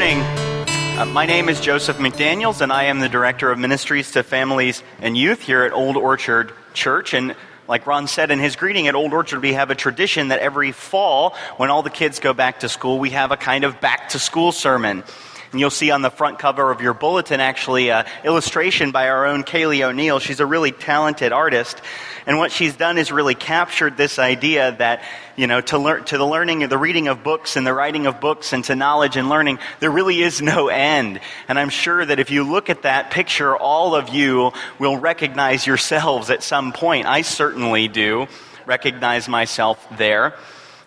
morning. Uh, my name is Joseph McDaniels, and I am the Director of Ministries to Families and Youth here at Old Orchard Church. And like Ron said in his greeting at Old Orchard, we have a tradition that every fall, when all the kids go back to school, we have a kind of back to school sermon. And you'll see on the front cover of your bulletin actually an illustration by our own Kaylee O'Neill. She's a really talented artist. And what she's done is really captured this idea that, you know, to, learn, to the learning, the reading of books and the writing of books and to knowledge and learning, there really is no end. And I'm sure that if you look at that picture, all of you will recognize yourselves at some point. I certainly do recognize myself there.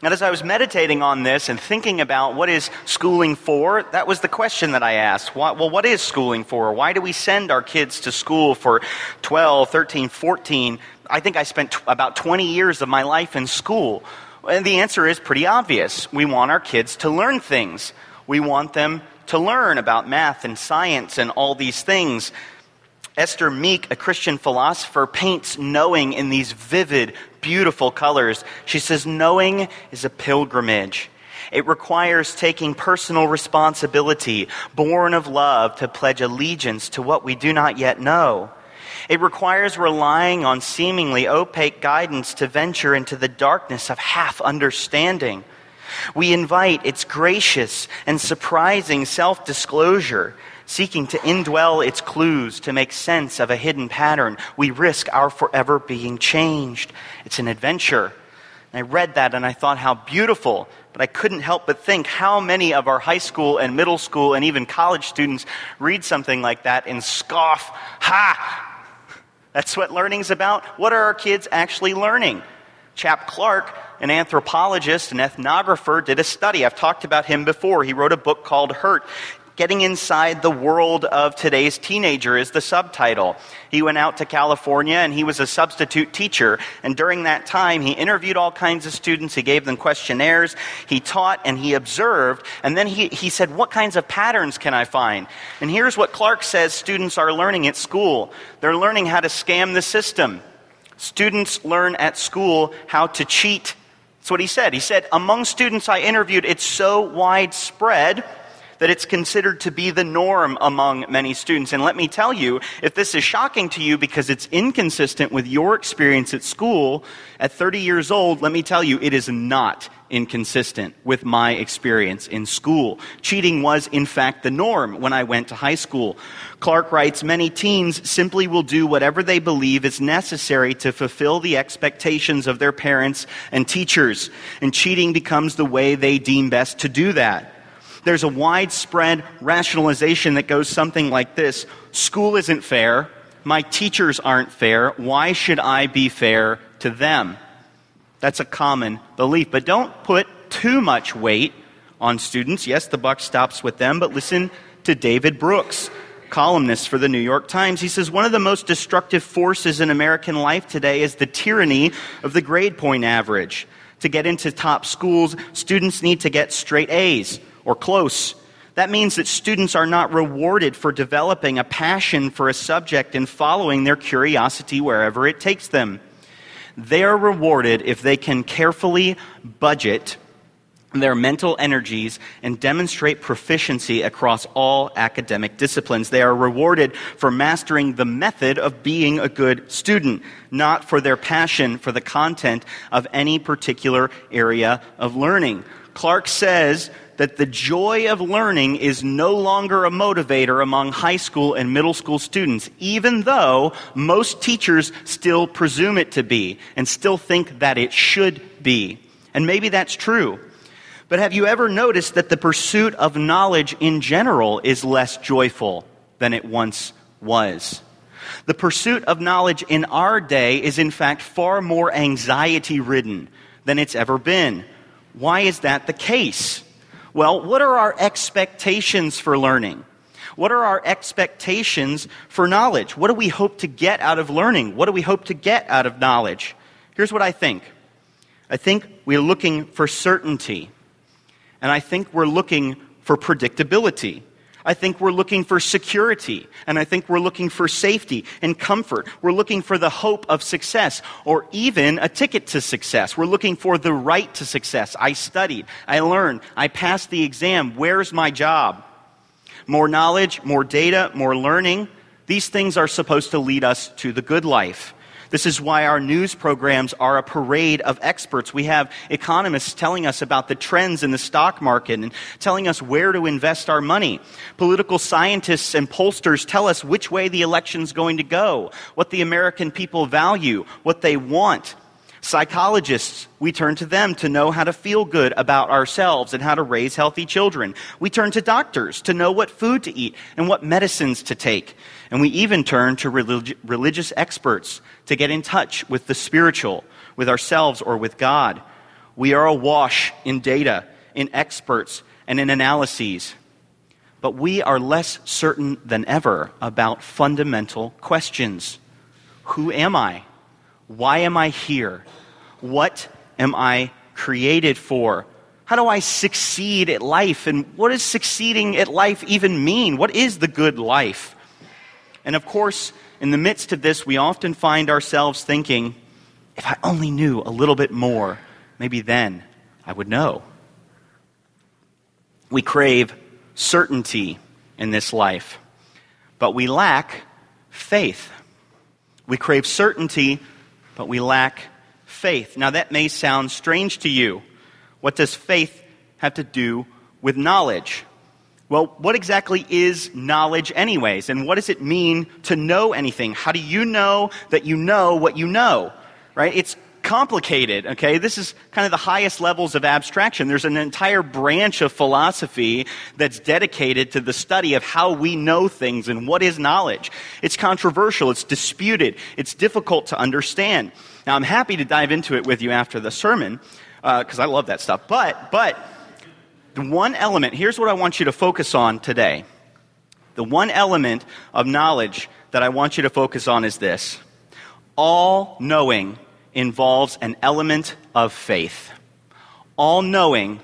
And as I was meditating on this and thinking about what is schooling for, that was the question that I asked. well, what is schooling for? Why do we send our kids to school for 12, 13, 14? I think I spent about 20 years of my life in school. And the answer is pretty obvious. We want our kids to learn things. We want them to learn about math and science and all these things. Esther Meek, a Christian philosopher, paints knowing in these vivid, beautiful colors. She says, Knowing is a pilgrimage. It requires taking personal responsibility, born of love, to pledge allegiance to what we do not yet know. It requires relying on seemingly opaque guidance to venture into the darkness of half understanding. We invite its gracious and surprising self disclosure seeking to indwell its clues to make sense of a hidden pattern, we risk our forever being changed. It's an adventure. And I read that and I thought how beautiful, but I couldn't help but think how many of our high school and middle school and even college students read something like that and scoff, ha! That's what learning's about. What are our kids actually learning? Chap Clark, an anthropologist and ethnographer, did a study. I've talked about him before. He wrote a book called Hurt. Getting Inside the World of Today's Teenager is the subtitle. He went out to California and he was a substitute teacher. And during that time, he interviewed all kinds of students. He gave them questionnaires. He taught and he observed. And then he, he said, What kinds of patterns can I find? And here's what Clark says students are learning at school they're learning how to scam the system. Students learn at school how to cheat. That's what he said. He said, Among students I interviewed, it's so widespread that it's considered to be the norm among many students. And let me tell you, if this is shocking to you because it's inconsistent with your experience at school at 30 years old, let me tell you, it is not inconsistent with my experience in school. Cheating was, in fact, the norm when I went to high school. Clark writes Many teens simply will do whatever they believe is necessary to fulfill the expectations of their parents and teachers, and cheating becomes the way they deem best to do that there's a widespread rationalization that goes something like this School isn't fair. My teachers aren't fair. Why should I be fair to them? That's a common belief. But don't put too much weight on students. Yes, the buck stops with them, but listen to David Brooks, columnist for the New York Times. He says one of the most destructive forces in American life today is the tyranny of the grade point average. To get into top schools, students need to get straight A's or close. That means that students are not rewarded for developing a passion for a subject and following their curiosity wherever it takes them. They are rewarded if they can carefully budget their mental energies and demonstrate proficiency across all academic disciplines. They are rewarded for mastering the method of being a good student, not for their passion for the content of any particular area of learning. Clark says that the joy of learning is no longer a motivator among high school and middle school students, even though most teachers still presume it to be and still think that it should be. And maybe that's true. But have you ever noticed that the pursuit of knowledge in general is less joyful than it once was? The pursuit of knowledge in our day is, in fact, far more anxiety ridden than it's ever been. Why is that the case? Well, what are our expectations for learning? What are our expectations for knowledge? What do we hope to get out of learning? What do we hope to get out of knowledge? Here's what I think I think we're looking for certainty, and I think we're looking for predictability. I think we're looking for security, and I think we're looking for safety and comfort. We're looking for the hope of success, or even a ticket to success. We're looking for the right to success. I studied, I learned, I passed the exam. Where's my job? More knowledge, more data, more learning. These things are supposed to lead us to the good life. This is why our news programs are a parade of experts. We have economists telling us about the trends in the stock market and telling us where to invest our money. Political scientists and pollsters tell us which way the election's going to go, what the American people value, what they want. Psychologists, we turn to them to know how to feel good about ourselves and how to raise healthy children. We turn to doctors to know what food to eat and what medicines to take. And we even turn to relig- religious experts to get in touch with the spiritual, with ourselves or with God. We are awash in data, in experts, and in analyses. But we are less certain than ever about fundamental questions. Who am I? Why am I here? What am I created for? How do I succeed at life? And what does succeeding at life even mean? What is the good life? And of course, in the midst of this, we often find ourselves thinking, if I only knew a little bit more, maybe then I would know. We crave certainty in this life, but we lack faith. We crave certainty, but we lack faith. Now, that may sound strange to you. What does faith have to do with knowledge? Well, what exactly is knowledge, anyways? And what does it mean to know anything? How do you know that you know what you know? Right? It's complicated, okay? This is kind of the highest levels of abstraction. There's an entire branch of philosophy that's dedicated to the study of how we know things and what is knowledge. It's controversial, it's disputed, it's difficult to understand. Now, I'm happy to dive into it with you after the sermon because uh, I love that stuff. But, but, the one element, here's what I want you to focus on today. The one element of knowledge that I want you to focus on is this all knowing involves an element of faith. All knowing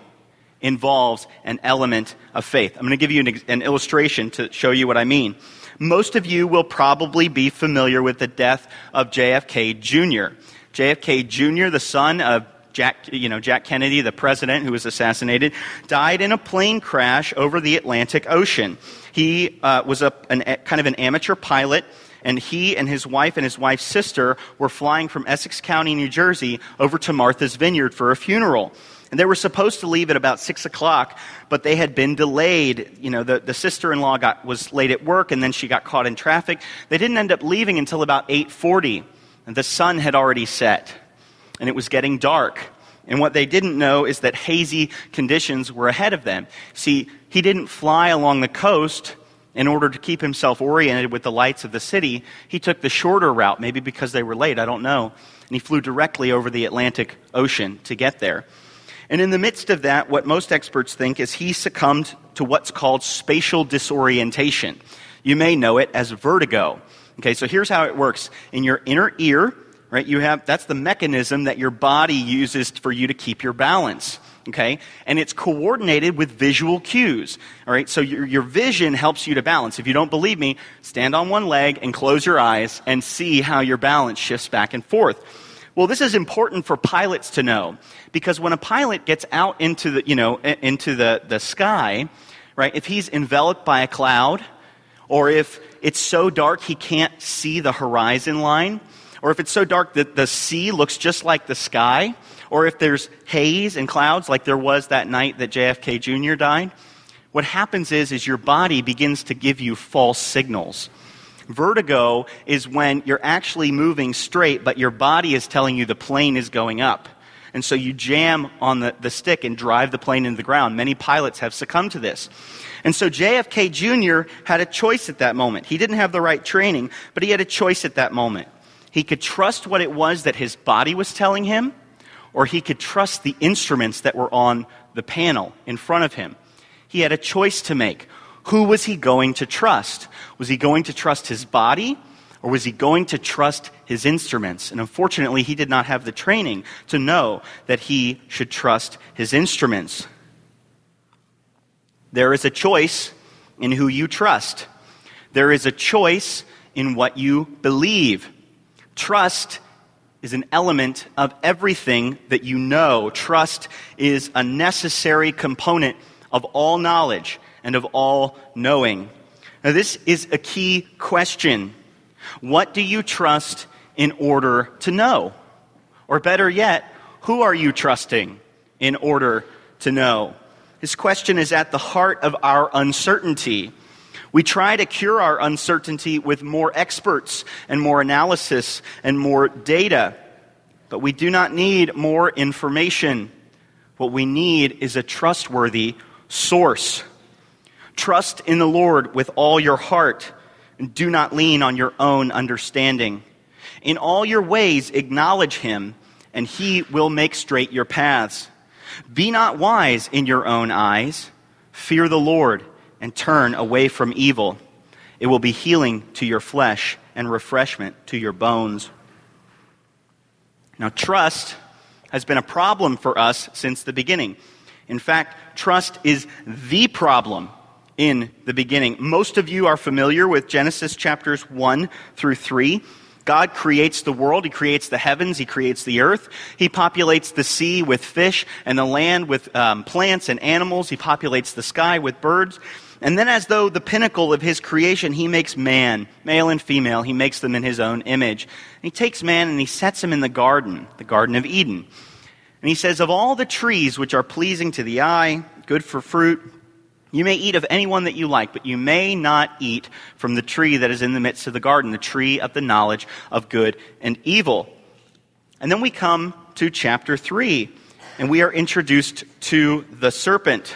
involves an element of faith. I'm going to give you an, an, illustration to show you what I mean. Most of you will probably be familiar with the death of JFK Jr. JFK Jr., the son of Jack, you know, Jack Kennedy, the president who was assassinated, died in a plane crash over the Atlantic Ocean. He uh, was a, an, a, kind of an amateur pilot, and he and his wife and his wife's sister were flying from Essex County, New Jersey, over to Martha's Vineyard for a funeral. And they were supposed to leave at about six o'clock, but they had been delayed. You know, the, the sister-in-law got, was late at work, and then she got caught in traffic. They didn't end up leaving until about 840, and the sun had already set and it was getting dark. And what they didn't know is that hazy conditions were ahead of them. See, he didn't fly along the coast in order to keep himself oriented with the lights of the city. He took the shorter route, maybe because they were late, I don't know. And he flew directly over the Atlantic Ocean to get there. And in the midst of that, what most experts think is he succumbed to what's called spatial disorientation. You may know it as vertigo. Okay, so here's how it works. In your inner ear, right? You have, that's the mechanism that your body uses for you to keep your balance. Okay? And it's coordinated with visual cues. All right? So your, your vision helps you to balance. If you don't believe me, stand on one leg and close your eyes and see how your balance shifts back and forth. Well, this is important for pilots to know because when a pilot gets out into the, you know, into the, the sky, right, if he's enveloped by a cloud or if it's so dark he can't see the horizon line, or if it's so dark that the sea looks just like the sky, or if there's haze and clouds like there was that night that JFK Jr. died, what happens is, is your body begins to give you false signals. Vertigo is when you're actually moving straight, but your body is telling you the plane is going up. And so you jam on the, the stick and drive the plane into the ground. Many pilots have succumbed to this. And so JFK Jr. had a choice at that moment. He didn't have the right training, but he had a choice at that moment. He could trust what it was that his body was telling him, or he could trust the instruments that were on the panel in front of him. He had a choice to make. Who was he going to trust? Was he going to trust his body, or was he going to trust his instruments? And unfortunately, he did not have the training to know that he should trust his instruments. There is a choice in who you trust. There is a choice in what you believe. Trust is an element of everything that you know. Trust is a necessary component of all knowledge. and of all knowing. Now, this is a key question. What do you trust in order to know? Or better yet, who are you trusting in order to know? This question is at the heart of our uncertainty. We try to cure our uncertainty with more experts and more analysis and more data. But we do not need more information. What we need is a trustworthy source. Trust in the Lord with all your heart and do not lean on your own understanding. In all your ways, acknowledge him, and he will make straight your paths. Be not wise in your own eyes. Fear the Lord and turn away from evil. It will be healing to your flesh and refreshment to your bones. Now, trust has been a problem for us since the beginning. In fact, trust is the problem in the beginning. Most of you are familiar with Genesis chapters 1 through 3. God creates the world. He creates the heavens. He creates the earth. He populates the sea with fish and the land with um, plants and animals. He populates the sky with birds. And then, as though the pinnacle of his creation, he makes man, male and female. He makes them in his own image. And he takes man and he sets him in the garden, the Garden of Eden. And he says, Of all the trees which are pleasing to the eye, good for fruit, you may eat of any one that you like, but you may not eat from the tree that is in the midst of the garden, the tree of the knowledge of good and evil. And then we come to chapter 3, and we are introduced to the serpent.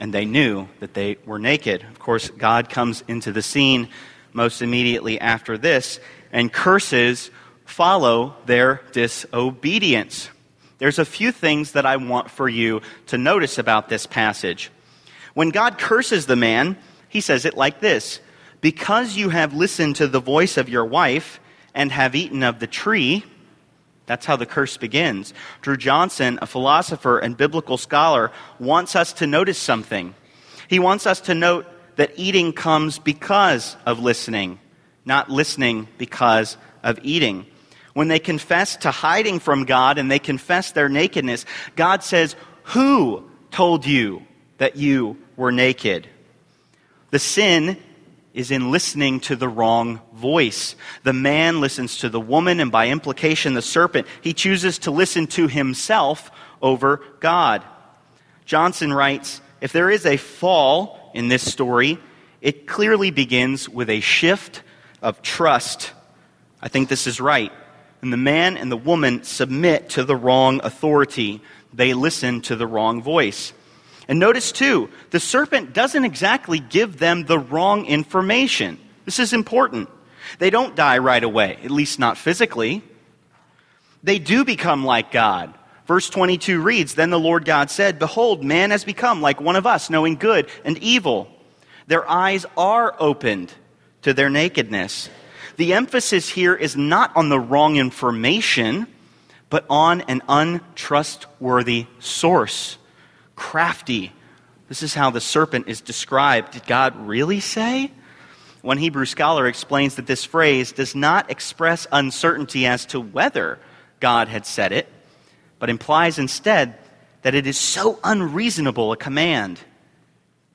and they knew that they were naked. Of course, God comes into the scene most immediately after this, and curses follow their disobedience. There's a few things that I want for you to notice about this passage. When God curses the man, he says it like this because you have listened to the voice of your wife and have eaten of the tree, that's how the curse begins. Dru Johnson, a philosopher and biblical scholar, wants us to notice something. He wants us to note that eating comes because of listening, not listening because of eating. When they confess to hiding from God and they confess their nakedness, God says, Who told you that you were naked? The sin is in listening to the wrong voice. The man listens to the woman, and by implication, the serpent. He chooses to listen to himself over God. Johnson writes If there is a fall in this story, it clearly begins with a shift of trust. I think this is right. And the man and the woman submit to the wrong authority, they listen to the wrong voice. And notice too, the serpent doesn't exactly give them the wrong information. This is important. They don't die right away, at least not physically. They do become like God. Verse 22 reads Then the Lord God said, Behold, man has become like one of us, knowing good and evil. Their eyes are opened to their nakedness. The emphasis here is not on the wrong information, but on an untrustworthy source crafty. This is how the serpent is described. Did God really say? One Hebrew scholar explains that this phrase does not express uncertainty as to whether God had said it, but implies instead that it is so unreasonable a command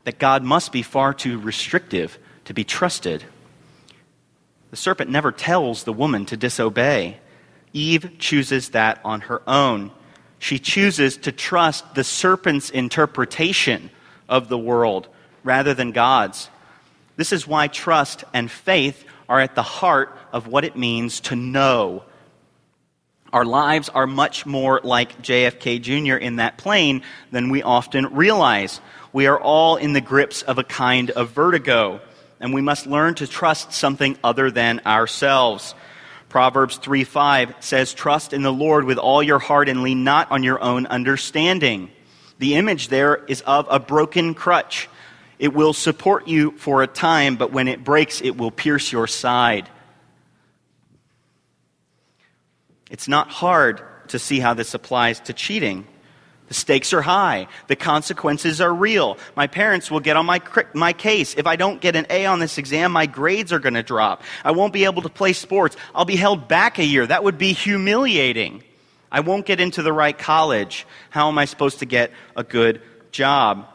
that God must be far too restrictive to be trusted. The serpent never tells the woman to disobey. Eve chooses that on her own she chooses to trust the serpent's interpretation of the world rather than God's. This is why trust and faith are at the heart of what it means to know. Our lives are much more like JFK Jr. in that plane than we often realize. We are all in the grips of a kind of vertigo, and we must learn to trust something other than ourselves. Proverbs 3 5 says, Trust in the Lord with all your heart and lean not on your own understanding. The image there is of a broken crutch. It will support you for a time, but when it breaks, it will pierce your side. It's not hard to see how this applies to cheating. The stakes are high. The consequences are real. My parents will get on my, my case. If I don't get an A on this exam, my grades are going to drop. I won't be able to play sports. I'll be held back a year. That would be humiliating. I won't get into the right college. How am I supposed to get a good job?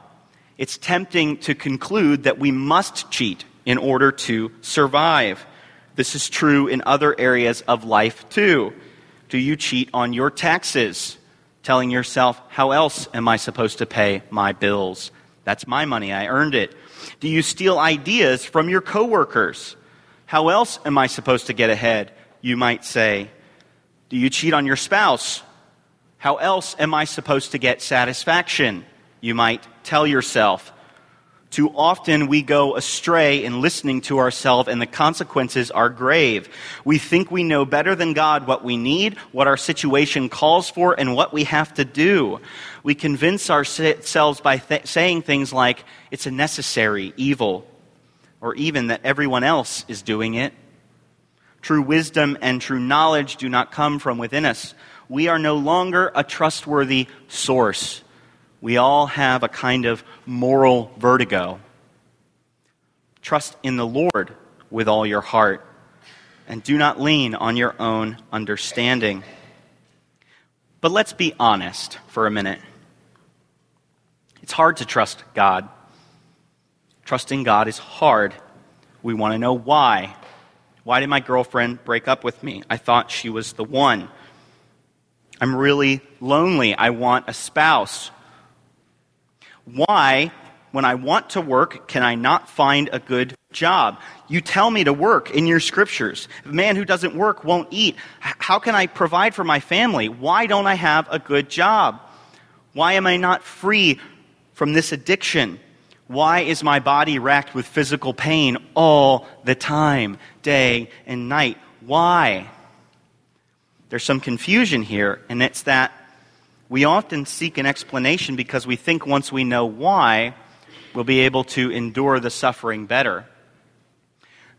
It's tempting to conclude that we must cheat in order to survive. This is true in other areas of life too. Do you cheat on your taxes? Telling yourself, how else am I supposed to pay my bills? That's my money. I earned it. Do you steal ideas from your coworkers? How else am I supposed to get ahead? You might say. Do you cheat on your spouse? How else am I supposed to get satisfaction? You might tell yourself. Too often we go astray in listening to ourselves, and the consequences are grave. We think we know better than God what we need, what our situation calls for, and what we have to do. We convince ourselves by th- saying things like, it's a necessary evil, or even that everyone else is doing it. True wisdom and true knowledge do not come from within us. We are no longer a trustworthy source we all have a kind of moral vertigo. Trust in the Lord with all your heart, and do not lean on your own understanding. But let's be honest for a minute. It's hard to trust God. Trusting God is hard. We want to know why. Why did my girlfriend break up with me? I thought she was the one. I'm really lonely. I want a spouse. Why, when I want to work, can I not find a good job? You tell me to work in your scriptures. A man who doesn't work won't eat. How can I provide for my family? Why don't I have a good job? Why am I not free from this addiction? Why is my body racked with physical pain all the time, day and night? Why? There's some confusion here, and it's that we often seek an explanation because we think once we know why, we'll be able to endure the suffering better.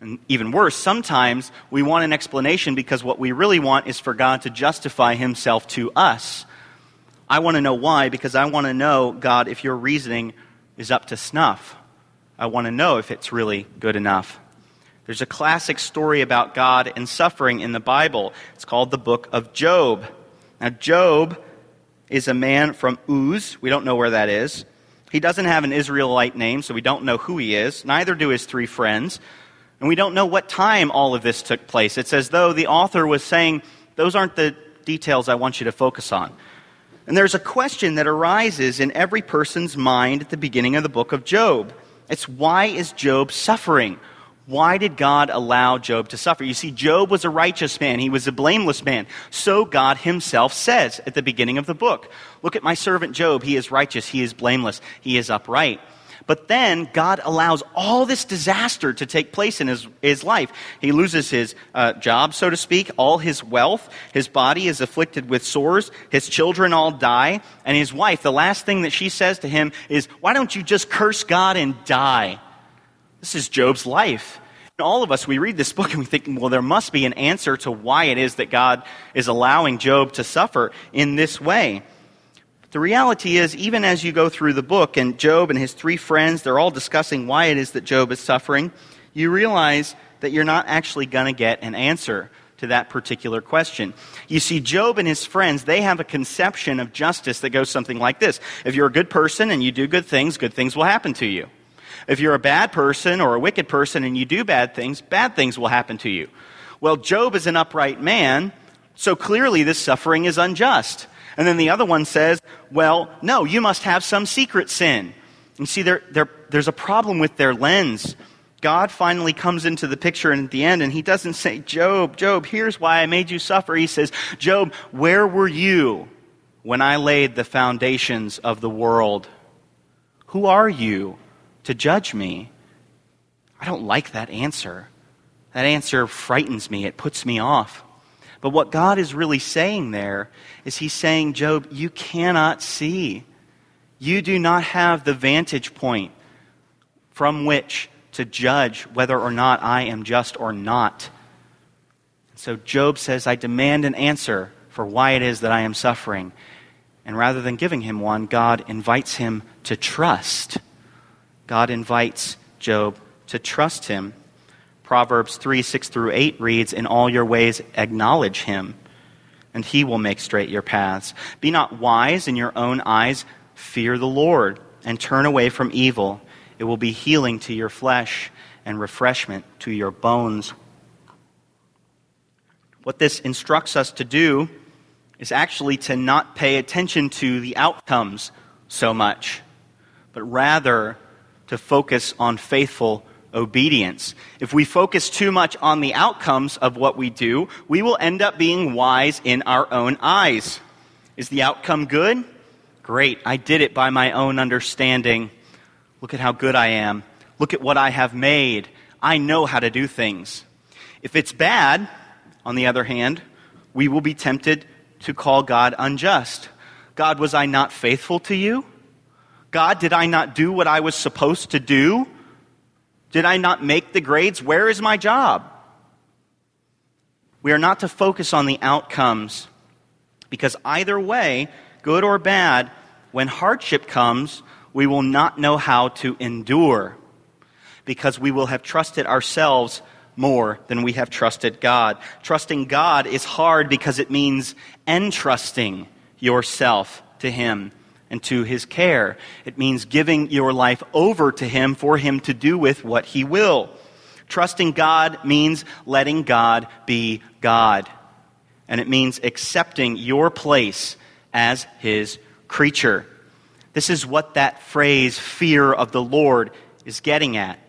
And even worse, sometimes we want an explanation because what we really want is for God to justify himself to us. I want to know why because I want to know, God, if your reasoning is up to snuff. I want to know if it's really good enough. There's a classic story about God and suffering in the Bible. It's called the book of Job. Now, Job is a man from Uz. We don't know where that is. He doesn't have an Israelite name, so we don't know who he is. Neither do his three friends. And we don't know what time all of this took place. It's as though the author was saying, Those aren't the details I want you to focus on. And there's a question that arises in every person's mind at the beginning of the book of Job. It's why is Job suffering? Why did God allow Job to suffer? You see, Job was a righteous man. He was a blameless man. So God himself says at the beginning of the book. Look at my servant Job. He is righteous. He is blameless. He is upright. But then God allows all this disaster to take place in his, his life. He loses his uh, job, so to speak, all his wealth. His body is afflicted with sores. His children all die. And his wife, the last thing that she says to him is, Why don't you just curse God and die? This is Job's life And all of us, we read this book and we think, well, there must be an answer to why it is that God is allowing Job to suffer in this way. The reality is, even as you go through the book and Job and his three friends, they're all discussing why it is that Job is suffering, you realize that you're not actually going to get an answer to that particular question. You see, Job and his friends, they have a conception of justice that goes something like this. If you're a good person and you do good things, good things will happen to you. If you're a bad person or a wicked person and you do bad things, bad things will happen to you. Well, Job is an upright man, so clearly this suffering is unjust. And then the other one says, well, no, you must have some secret sin. And see, there, there, there's a problem with their lens. God finally comes into the picture and at the end, and he doesn't say, Job, Job, here's why I made you suffer. He says, Job, where were you when I laid the foundations of the world? Who are you to judge me? I don't like that answer. That answer frightens me, it puts me off. But what God is really saying there is He's saying, Job, you cannot see. You do not have the vantage point from which to judge whether or not I am just or not. So Job says, I demand an answer for why it is that I am suffering. And rather than giving him one, God invites him to trust. God invites Job to trust him. Proverbs 3 6 through 8 reads, In all your ways acknowledge him, and he will make straight your paths. Be not wise in your own eyes, fear the Lord, and turn away from evil. It will be healing to your flesh and refreshment to your bones. What this instructs us to do is actually to not pay attention to the outcomes so much, but rather to focus on faithful obedience. If we focus too much on the outcomes of what we do, we will end up being wise in our own eyes. Is the outcome good? Great, I did it by my own understanding. Look at how good I am. Look at what I have made. I know how to do things. If it's bad, on the other hand, we will be tempted to call God unjust. God, was I not faithful to you? God, did I not do what I was supposed to do? Did I not make the grades? Where is my job? We are not to focus on the outcomes because either way, good or bad, when hardship comes, we will not know how to endure because we will have trusted ourselves more than we have trusted God. Trusting God is hard because it means entrusting yourself to Him and to his care. It means giving your life over to him for him to do with what he will. Trusting God means letting God be God. And it means accepting your place as his creature. This is what that phrase, fear of the Lord, is getting at.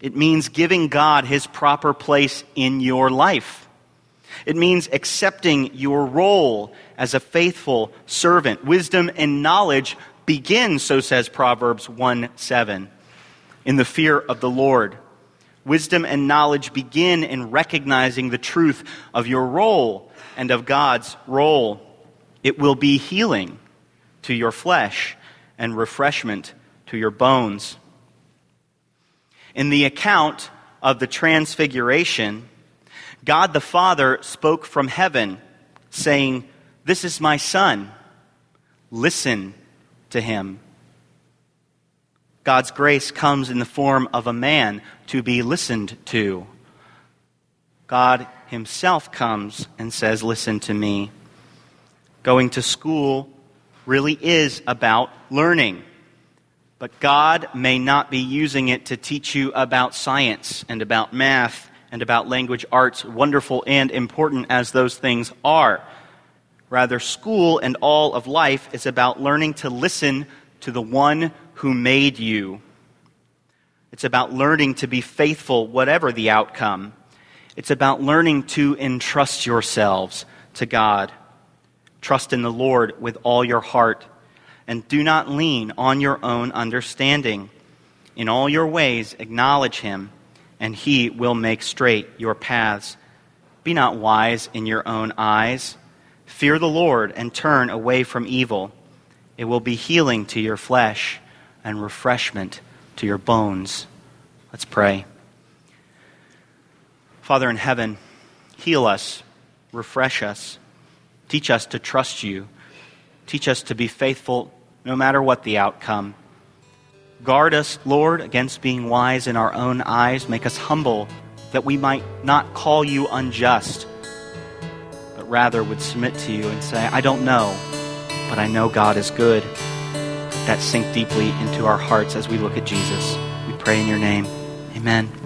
It means giving God his proper place in your life. It means accepting your role as a faithful servant. Wisdom and knowledge begin, so says Proverbs 1 7, in the fear of the Lord. Wisdom and knowledge begin in recognizing the truth of your role and of God's role. It will be healing to your flesh and refreshment to your bones. In the account of the Transfiguration, God the Father spoke from heaven, saying, This is my Son. Listen to him. God's grace comes in the form of a man to be listened to. God himself comes and says, Listen to me. Going to school really is about learning. But God may not be using it to teach you about science and about math and about language arts, wonderful and important as those things are. Rather, school and all of life is about learning to listen to the one who made you. It's about learning to be faithful, whatever the outcome. It's about learning to entrust yourselves to God. Trust in the Lord with all your heart, and do not lean on your own understanding. In all your ways, acknowledge Him and he will make straight your paths. Be not wise in your own eyes. Fear the Lord and turn away from evil. It will be healing to your flesh and refreshment to your bones. Let's pray. Father in heaven, heal us, refresh us, teach us to trust you, teach us to be faithful no matter what the outcome. Guard us, Lord, against being wise in our own eyes. Make us humble that we might not call you unjust, but rather would submit to you and say, I don't know, but I know God is good. That sink deeply into our hearts as we look at Jesus. We pray in your name. Amen.